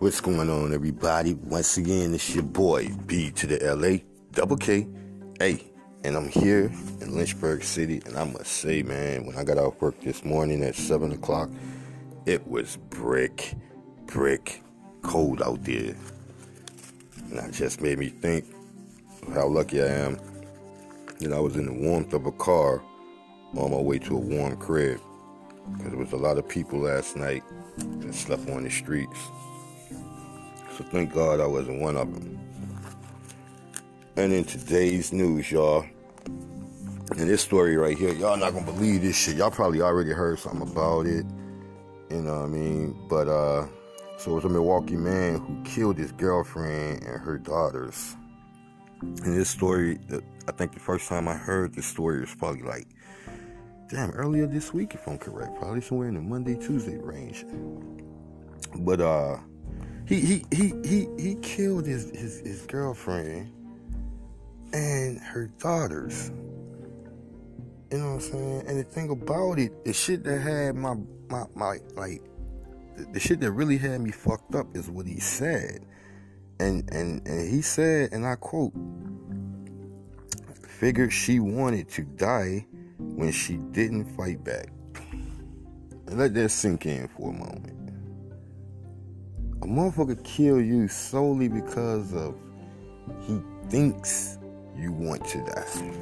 What's going on, everybody? Once again, it's your boy B to the LA double K, A, and I'm here in Lynchburg City. And I must say, man, when I got off work this morning at seven o'clock, it was brick, brick cold out there, and that just made me think how lucky I am that I was in the warmth of a car on my way to a warm crib. Because there was a lot of people last night that slept on the streets. So thank God I wasn't one of them. And in today's news, y'all, and this story right here, y'all not gonna believe this shit. Y'all probably already heard something about it. You know what I mean? But uh so it was a Milwaukee man who killed his girlfriend and her daughters. And this story, I think the first time I heard this story was probably like, damn, earlier this week, if I'm correct, probably somewhere in the Monday Tuesday range. But uh, he he he he he killed his his, his girlfriend and her daughters. You know what I'm saying? And the thing about it, the shit that had my my my like the, the shit that really had me fucked up is what he said. And and and he said, and I quote, figured she wanted to die when she didn't fight back. And let that sink in for a moment a motherfucker kill you solely because of he thinks you want to die.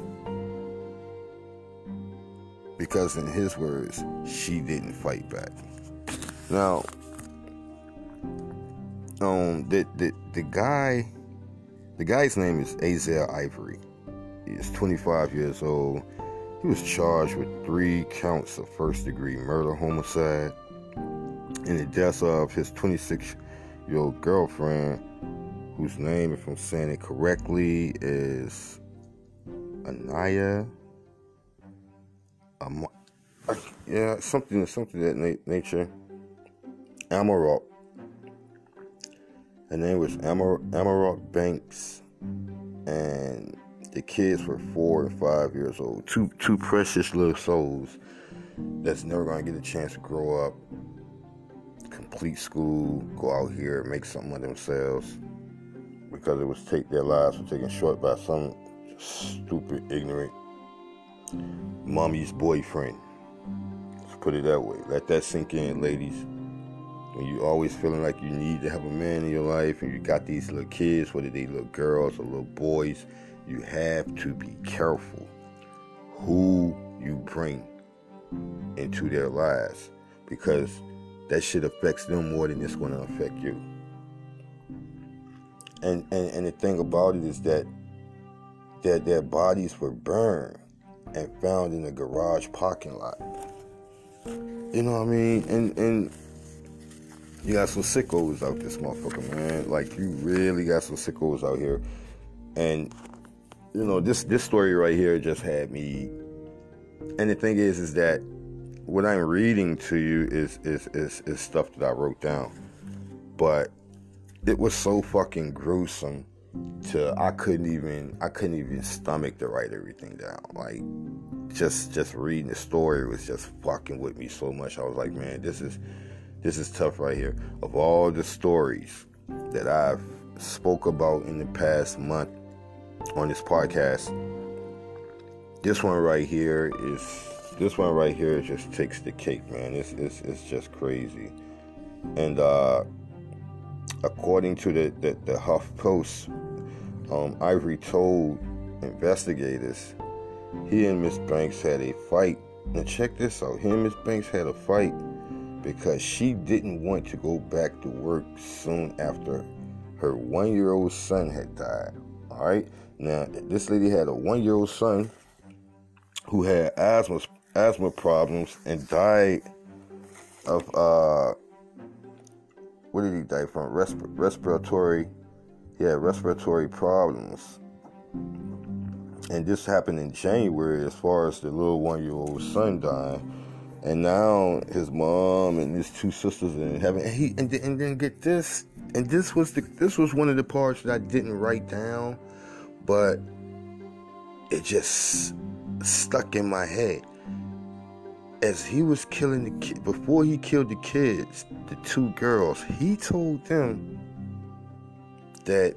Because in his words, she didn't fight back. Now, um, the the the guy, the guy's name is Azell Ivory. He's 25 years old. He was charged with three counts of first degree murder, homicide, and the death of his 26 your girlfriend, whose name, if I'm saying it correctly, is Anaya. Um, yeah, something, something that na- nature. Amarok. Her name was Amar- Amarok Banks, and the kids were four and five years old. Two, two precious little souls that's never gonna get a chance to grow up complete school, go out here, make something of themselves, because it was take their lives were taken short by some stupid, ignorant mommy's boyfriend. Let's put it that way. Let that sink in, ladies. When you always feeling like you need to have a man in your life, and you got these little kids, whether they little girls or little boys, you have to be careful who you bring into their lives because that shit affects them more than it's going to affect you. And, and and the thing about it is that that their bodies were burned and found in a garage parking lot. You know what I mean? And and you got some sickos out this motherfucker, man. Like you really got some sickos out here. And you know, this this story right here just had me and the thing is is that what I'm reading to you is, is is is stuff that I wrote down, but it was so fucking gruesome. To I couldn't even I couldn't even stomach to write everything down. Like just just reading the story was just fucking with me so much. I was like, man, this is this is tough right here. Of all the stories that I've spoke about in the past month on this podcast, this one right here is this one right here just takes the cake, man. It's it's, it's just crazy. And uh, according to the, the, the Huff Post, um, Ivory told investigators he and Miss Banks had a fight. Now check this out. He and Miss Banks had a fight because she didn't want to go back to work soon after her one-year-old son had died. All right. Now this lady had a one-year-old son who had asthma asthma problems and died of uh what did he die from? Resp- respiratory had respiratory problems. And this happened in January as far as the little one year old son died. And now his mom and his two sisters in heaven. And he and, and then get this. And this was the this was one of the parts that I didn't write down, but it just stuck in my head as he was killing the kid, before he killed the kids, the two girls, he told them that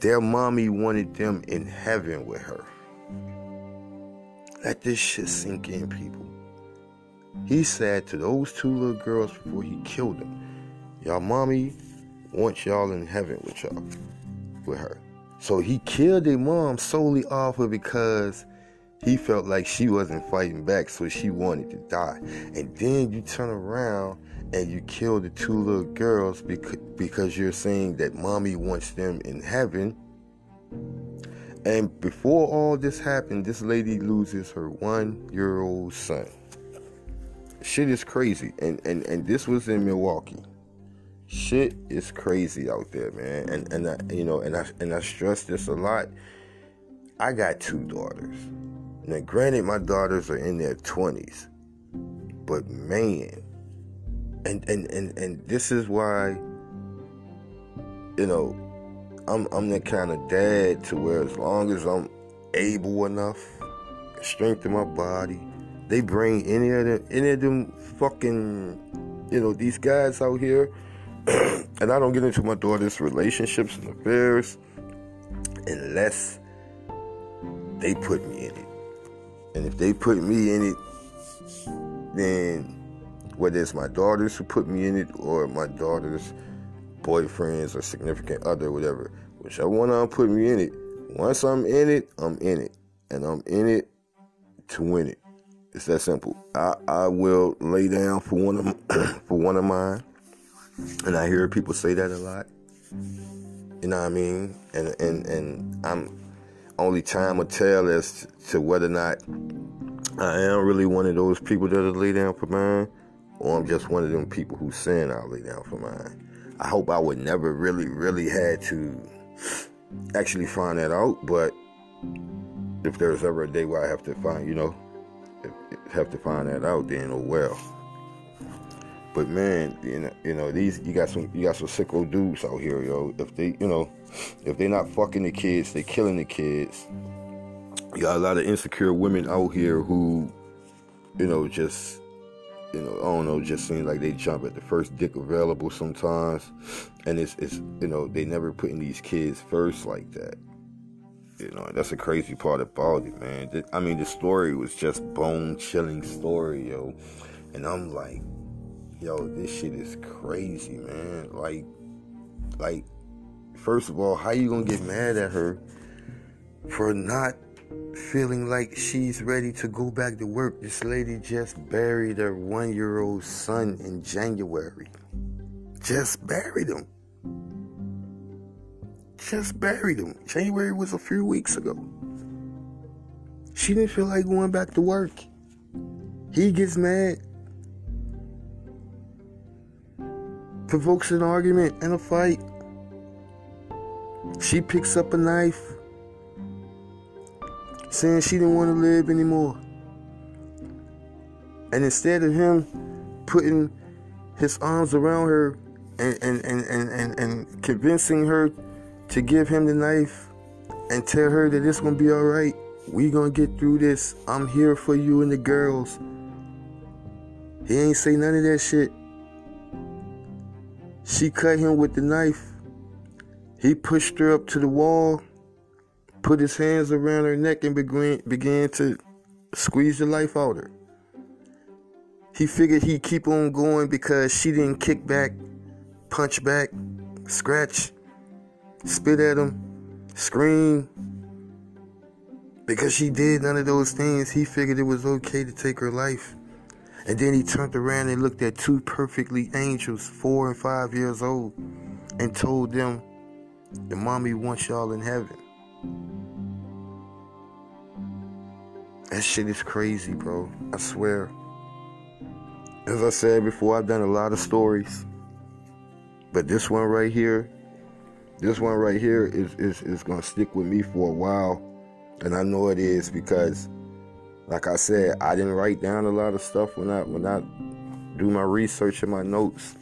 their mommy wanted them in heaven with her. Let this shit sink in, people. He said to those two little girls before he killed them, Y'all mommy wants y'all in heaven with y'all, with her. So he killed their mom solely off of because he felt like she wasn't fighting back, so she wanted to die. And then you turn around and you kill the two little girls because, because you're saying that mommy wants them in heaven. And before all this happened, this lady loses her one year old son. Shit is crazy. And, and, and this was in Milwaukee. Shit is crazy out there, man. And and I, you know, and I and I stress this a lot. I got two daughters. Now, granted, my daughters are in their 20s, but man, and, and, and, and this is why, you know, I'm, I'm the kind of dad to where as long as I'm able enough, strength in my body, they bring any of them, any of them fucking, you know, these guys out here, and I don't get into my daughter's relationships and affairs unless they put me in it. And if they put me in it, then whether it's my daughters who put me in it or my daughter's boyfriends or significant other, whatever, whichever one I'm putting me in it, once I'm in it, I'm in it. And I'm in it to win it. It's that simple. I, I will lay down for one of for one of mine. And I hear people say that a lot. You know what I mean? And and and I'm only time will tell as to whether or not I am really one of those people that'll lay down for mine, or I'm just one of them people who saying I'll lay down for mine. I hope I would never really, really had to actually find that out, but if there's ever a day where I have to find, you know, have to find that out, then oh well. But man, you know, you know these you got some you got some sicko dudes out here, yo. If they, you know, if they're not fucking the kids, they killing the kids. You got a lot of insecure women out here who, you know, just, you know, I don't know, just seem like they jump at the first dick available sometimes, and it's it's you know they never putting these kids first like that. You know, that's a crazy part about it, man. I mean, the story was just bone chilling story, yo, and I'm like, yo, this shit is crazy, man. Like, like, first of all, how you gonna get mad at her for not feeling like she's ready to go back to work? This lady just buried her one-year-old son in January. Just buried him. Just buried him. January was a few weeks ago. She didn't feel like going back to work. He gets mad. Provokes an argument and a fight. She picks up a knife, saying she didn't want to live anymore. And instead of him putting his arms around her and, and, and, and, and, and convincing her to give him the knife and tell her that it's gonna be alright, we gonna get through this. I'm here for you and the girls. He ain't say none of that shit. She cut him with the knife. He pushed her up to the wall, put his hands around her neck, and began, began to squeeze the life out of her. He figured he'd keep on going because she didn't kick back, punch back, scratch, spit at him, scream. Because she did none of those things, he figured it was okay to take her life. And then he turned around and looked at two perfectly angels, four and five years old, and told them, The mommy wants y'all in heaven. That shit is crazy, bro. I swear. As I said before, I've done a lot of stories. But this one right here, this one right here is, is, is going to stick with me for a while. And I know it is because like I said, I didn't write down a lot of stuff when I when I do my research and my notes.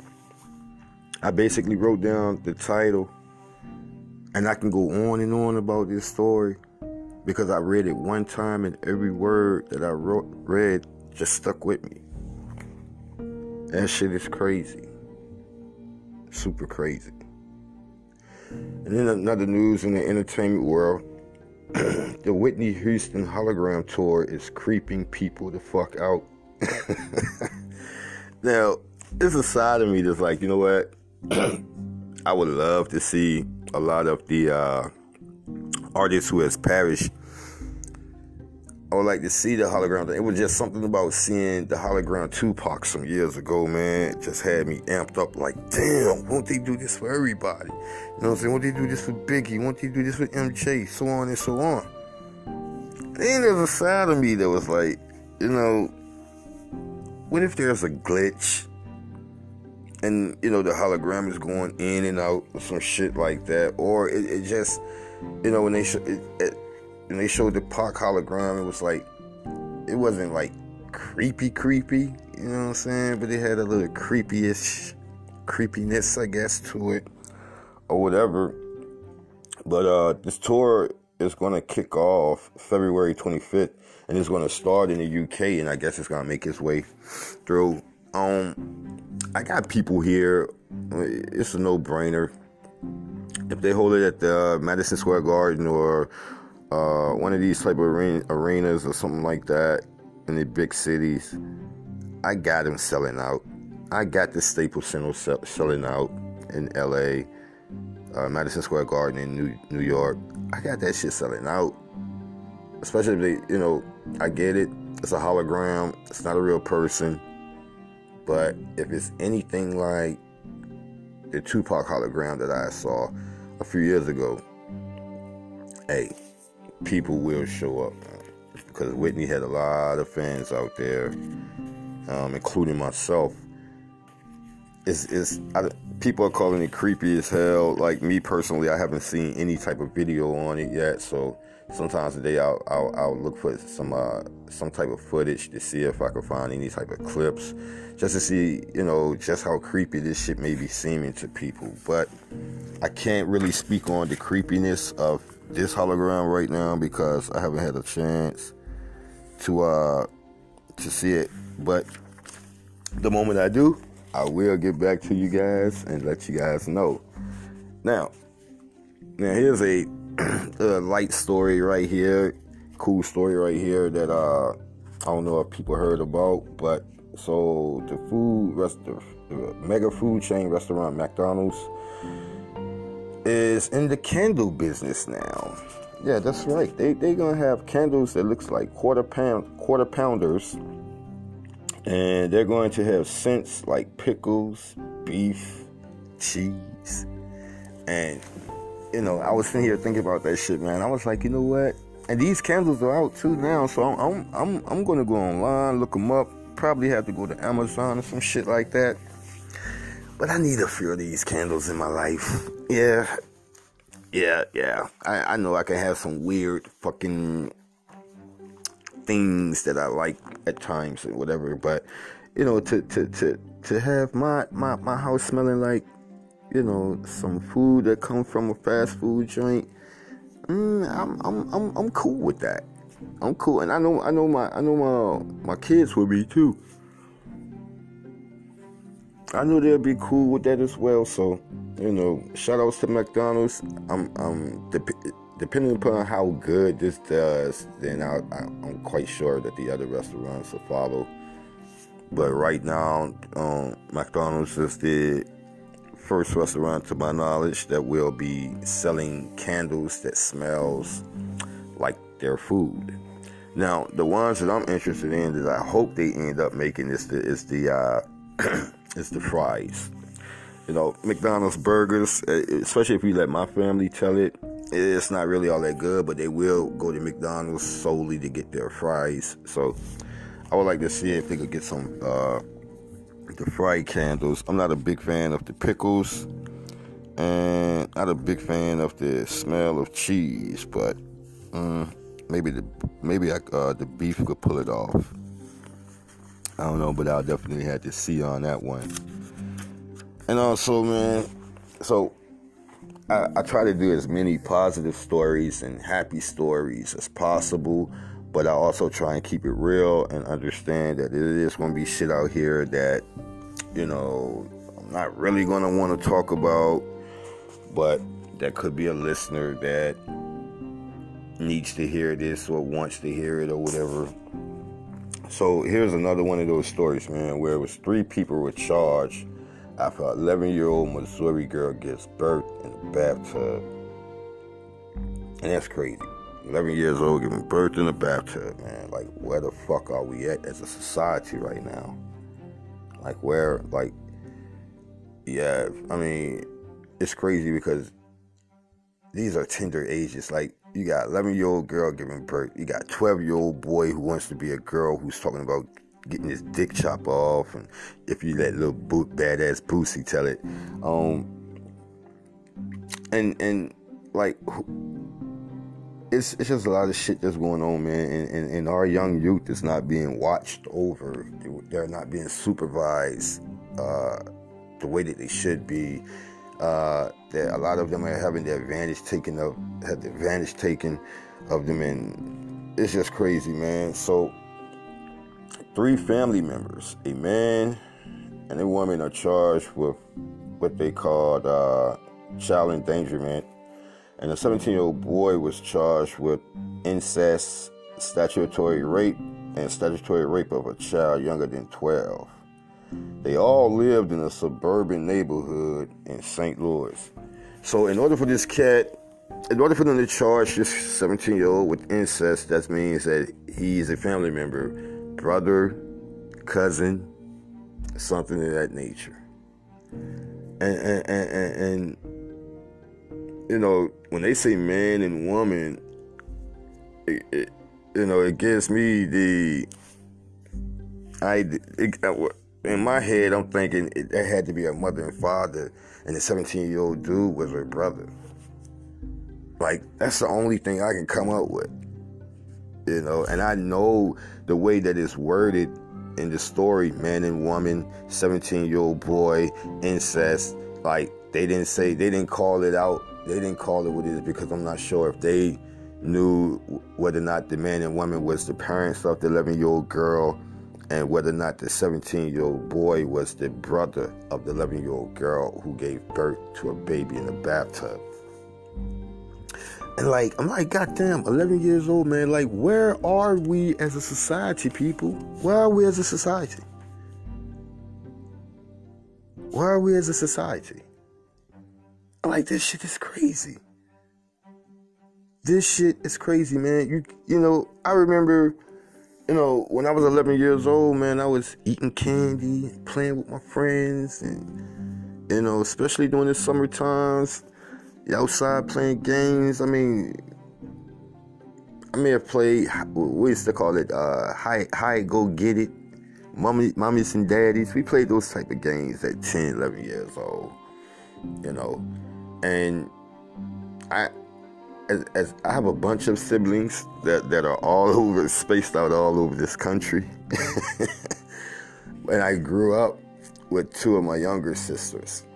I basically wrote down the title, and I can go on and on about this story because I read it one time, and every word that I wrote read just stuck with me. That shit is crazy. Super crazy. And then another news in the entertainment world. the Whitney Houston hologram tour is creeping people the fuck out. now, there's a side of me that's like, you know what? I would love to see a lot of the uh, artists who has perished I would like to see the hologram. It was just something about seeing the hologram Tupac some years ago, man. It just had me amped up like, damn, won't they do this for everybody? You know what I'm saying? Won't they do this for Biggie? Won't they do this for MJ? So on and so on. Then there's a side of me that was like, you know, what if there's a glitch and, you know, the hologram is going in and out or some shit like that? Or it, it just, you know, when they and they showed the 'Pac hologram, it was like it wasn't like creepy creepy, you know what I'm saying? But it had a little creepyish creepiness, I guess, to it. Or whatever. But uh this tour is gonna kick off February 25th and it's gonna start in the UK and I guess it's gonna make its way through. Um I got people here. It's a no brainer. If they hold it at the Madison Square Garden or uh, one of these type of arenas or something like that in the big cities, I got them selling out. I got the Staples Center selling out in LA, uh, Madison Square Garden in New, New York. I got that shit selling out. Especially if they, you know, I get it. It's a hologram. It's not a real person. But if it's anything like the Tupac hologram that I saw a few years ago, hey, people will show up because Whitney had a lot of fans out there, um, including myself. It's, it's I, people are calling it creepy as hell. Like me personally, I haven't seen any type of video on it yet. So sometimes today I'll, I'll, I'll look for some uh, some type of footage to see if I can find any type of clips, just to see you know just how creepy this shit may be seeming to people. But I can't really speak on the creepiness of this hologram right now because I haven't had a chance to uh to see it. But the moment I do, I will get back to you guys and let you guys know. Now, now here's a, a light story right here, cool story right here that uh I don't know if people heard about, but so the food rest the, mega food chain restaurant McDonald's is in the candle business now. Yeah, that's right. They they gonna have candles that looks like quarter pound quarter pounders, and they're going to have scents like pickles, beef, cheese, and you know I was sitting here thinking about that shit, man. I was like, you know what? And these candles are out too now, so I'm I'm I'm, I'm gonna go online, look them up. Probably have to go to Amazon or some shit like that but I need a few of these candles in my life. Yeah. Yeah, yeah. I, I know I can have some weird fucking things that I like at times or whatever, but you know, to to to to have my my, my house smelling like, you know, some food that comes from a fast food joint, mm, I'm I'm I'm I'm cool with that. I'm cool, and I know I know my I know my my kids will be too. I knew they'd be cool with that as well. So, you know, shout outs to McDonald's. I'm, I'm dep- depending upon how good this does, then I, I, am quite sure that the other restaurants will follow. But right now, um, McDonald's is the first restaurant, to my knowledge, that will be selling candles that smells like their food. Now, the ones that I'm interested in that I hope they end up making is the is the uh, is the fries. You know, McDonald's burgers, eh, especially if you let my family tell it, it's not really all that good, but they will go to McDonald's solely to get their fries. So I would like to see if they could get some uh, the fried candles. I'm not a big fan of the pickles, and not a big fan of the smell of cheese, but um, maybe the maybe I, uh, the beef could pull it off. I don't know, but I'll definitely have to see on that one. And also, man, so I, I, try to do as many positive stories and happy stories as possible, but I also try and keep it real and understand that it is going to be shit out here that, you know, I'm not really going to want to talk about, but that could be a listener that needs to hear this or wants to hear it or whatever. So here's another one of those stories, man, where it was three people were charged after an 11 year old Missouri girl gets birth in a bathtub. And that's crazy. 11 years old giving birth in a bathtub, man. Like, where the fuck are we at as a society right now? Like, where, like, yeah, I mean, it's crazy because these are tender ages. Like, you got 11 year old girl giving birth. You got 12 year old boy who wants to be a girl who's talking about getting his dick chopped off. And if you let little boot, badass pussy tell it. Um, and, and like, it's, it's just a lot of shit that's going on, man. And, and, and our young youth is not being watched over. They're not being supervised uh, the way that they should be. Uh, that a lot of them are having the advantage taken of have the advantage taken of them, and it's just crazy, man. So, three family members, a man and a woman, are charged with what they called uh, child endangerment, and a 17-year-old boy was charged with incest, statutory rape, and statutory rape of a child younger than 12. They all lived in a suburban neighborhood in St. Louis. So, in order for this cat, in order for them to charge this 17 year old with incest, that means that he is a family member, brother, cousin, something of that nature. And, and, and, and, you know, when they say man and woman, it, it, you know, it gives me the I it, uh, in my head, I'm thinking it, it had to be a mother and father, and the 17 year old dude was her brother. Like, that's the only thing I can come up with. You know, and I know the way that it's worded in the story man and woman, 17 year old boy, incest. Like, they didn't say, they didn't call it out. They didn't call it what it is because I'm not sure if they knew whether or not the man and woman was the parents of the 11 year old girl and whether or not the 17 year old boy was the brother of the 11 year old girl who gave birth to a baby in a bathtub. And like, I'm like, goddamn, 11 years old, man. Like, where are we as a society, people? Where are we as a society? Where are we as a society? I'm like, this shit is crazy. This shit is crazy, man. You, you know, I remember you know, when I was 11 years old, man, I was eating candy, playing with my friends, and you know, especially during the summer times, outside playing games. I mean, I may have played. We used to call it uh, high, high, go get it. Mommy, mommies and daddies. We played those type of games at 10, 11 years old. You know, and I as, as, I have a bunch of siblings that, that are all over, spaced out all over this country. and I grew up with two of my younger sisters.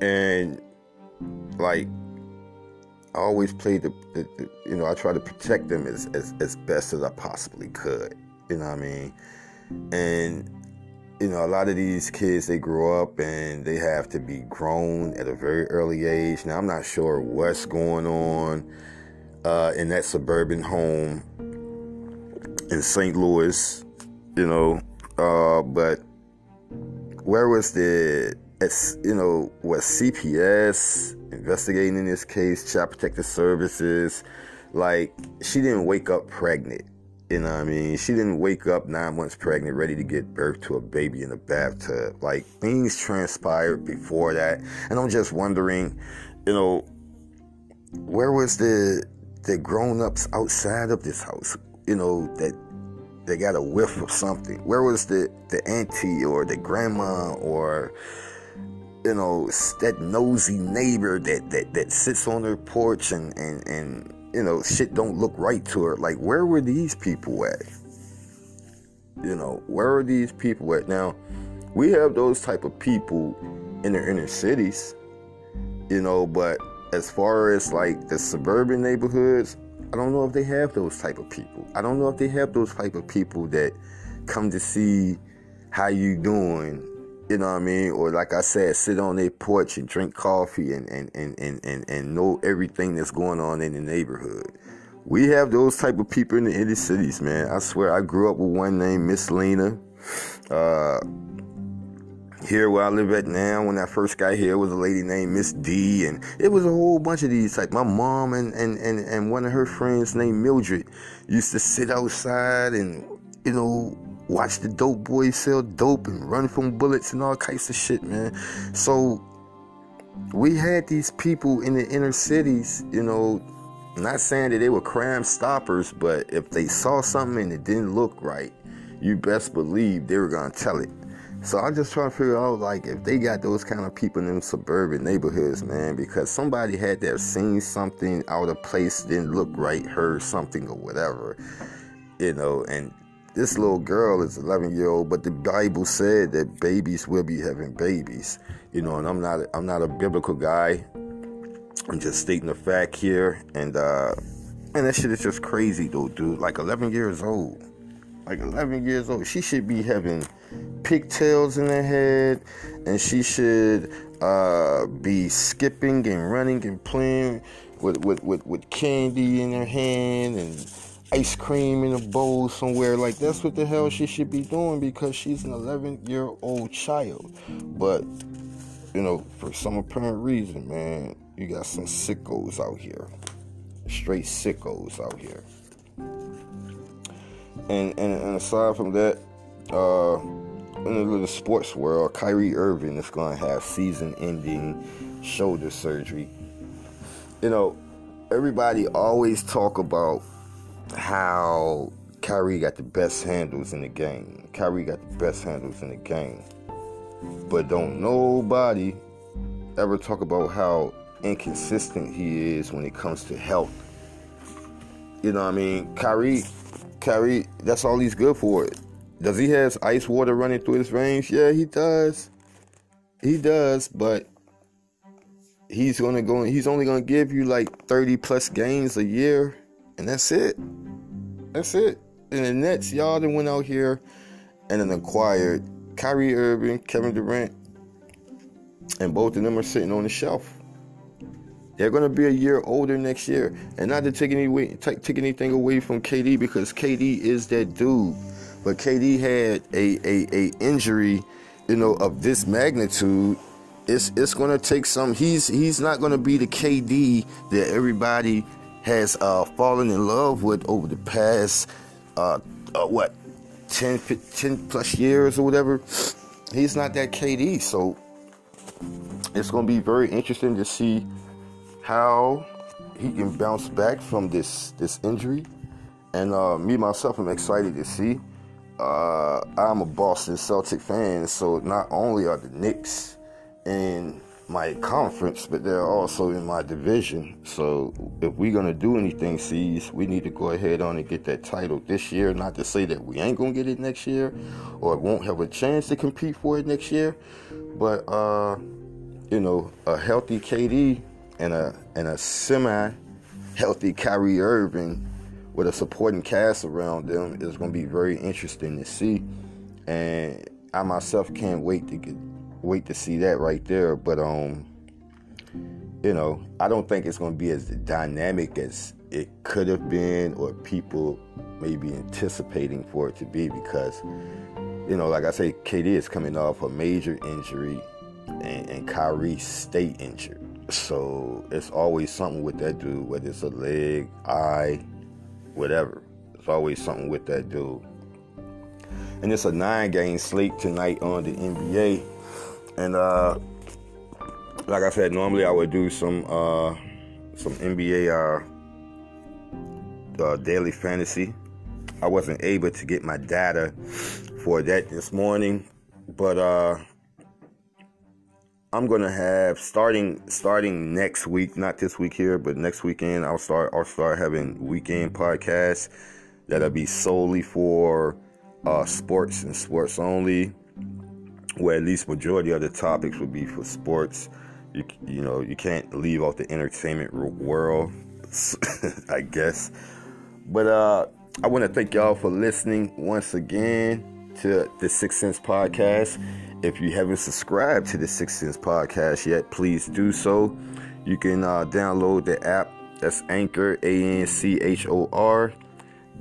And like, I always played the, the, the you know, I try to protect them as, as, as best as I possibly could. You know what I mean? And you know, a lot of these kids they grow up and they have to be grown at a very early age. Now I'm not sure what's going on uh, in that suburban home in St. Louis, you know, uh, but where was the you know was CPS investigating in this case, Child Protective Services? Like she didn't wake up pregnant you know I mean? She didn't wake up nine months pregnant, ready to give birth to a baby in a bathtub. Like things transpired before that. And I'm just wondering, you know, where was the the grown ups outside of this house? You know, that they got a whiff of something. Where was the, the auntie or the grandma or you know, that nosy neighbor that, that, that sits on her porch and, and, and you know, shit don't look right to her. Like, where were these people at? You know, where are these people at? Now, we have those type of people in the inner cities, you know, but as far as like the suburban neighborhoods, I don't know if they have those type of people. I don't know if they have those type of people that come to see how you doing you know what I mean? Or like I said, sit on their porch and drink coffee and, and, and, and, and, and know everything that's going on in the neighborhood. We have those type of people in the inner cities, man. I swear I grew up with one named Miss Lena. Uh, here where I live at now, when I first got here, was a lady named Miss D, and it was a whole bunch of these. Like my mom and, and, and, and one of her friends named Mildred used to sit outside and, you know, watch the dope boys sell dope and run from bullets and all kinds of shit, man. So we had these people in the inner cities, you know, not saying that they were crime stoppers, but if they saw something and it didn't look right, you best believe they were gonna tell it. So I'm just trying to figure out like if they got those kind of people in them suburban neighborhoods, man, because somebody had to have seen something out of place, didn't look right, heard something or whatever, you know, and this little girl is 11 year old, but the Bible said that babies will be having babies, you know. And I'm not I'm not a biblical guy. I'm just stating the fact here, and uh, and that shit is just crazy though, dude. Like 11 years old, like 11 years old, she should be having pigtails in her head, and she should uh, be skipping and running and playing with with with, with candy in her hand and ice cream in a bowl somewhere. Like that's what the hell she should be doing because she's an 11 year old child. But you know, for some apparent reason, man, you got some sickos out here, straight sickos out here. And and, and aside from that, uh, in the sports world, Kyrie Irving is going to have season-ending shoulder surgery. You know, everybody always talk about how Kyrie got the best handles in the game. Kyrie got the best handles in the game. But don't nobody ever talk about how inconsistent he is when it comes to health. You know what I mean? Kyrie, Kyrie, that's all he's good for. Does he have ice water running through his veins? Yeah, he does. He does, but he's gonna go. He's only gonna give you like thirty plus games a year and that's it. That's it. And the Nets, y'all then went out here and then acquired Kyrie Irving, Kevin Durant, and both of them are sitting on the shelf. They're going to be a year older next year, and not to take any take, take anything away from KD because KD is that dude, but KD had a a, a injury, you know, of this magnitude. It's it's going to take some. He's he's not going to be the KD that everybody has uh, fallen in love with over the past, uh, uh, what, 10, 10 plus years or whatever. He's not that KD. So it's going to be very interesting to see how he can bounce back from this, this injury. And uh, me, myself, I'm excited to see. Uh, I'm a Boston Celtic fan, so not only are the Knicks and my conference, but they're also in my division. So if we're gonna do anything, C's, we need to go ahead on and get that title this year. Not to say that we ain't gonna get it next year, or won't have a chance to compete for it next year, but uh, you know, a healthy KD and a and a semi healthy Kyrie Irving with a supporting cast around them is gonna be very interesting to see. And I myself can't wait to get wait to see that right there. But um, you know, I don't think it's going to be as dynamic as it could have been, or people may be anticipating for it to be, because you know, like I say, KD is coming off a major injury, and, and Kyrie stay injured. So it's always something with that dude, whether it's a leg, eye, whatever. It's always something with that dude. And it's a nine game slate tonight on the NBA. And uh, like I said, normally I would do some uh, some NBA uh, uh, daily fantasy. I wasn't able to get my data for that this morning, but uh, I'm gonna have starting starting next week, not this week here, but next weekend. I'll start I'll start having weekend podcasts that'll be solely for uh, sports and sports only where at least majority of the topics would be for sports. You, you know, you can't leave off the entertainment world. I guess. But uh, I want to thank y'all for listening once again to the Six Sense Podcast. If you haven't subscribed to the Six Sense Podcast yet, please do so. You can uh, download the app. That's Anchor, A N C H O R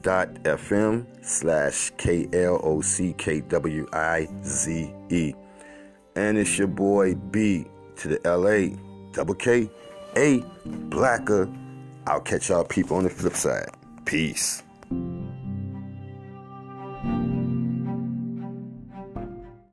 dot FM slash K L O C K W I Z E. And it's your boy B to the L A double K A Blacker. I'll catch y'all people on the flip side. Peace.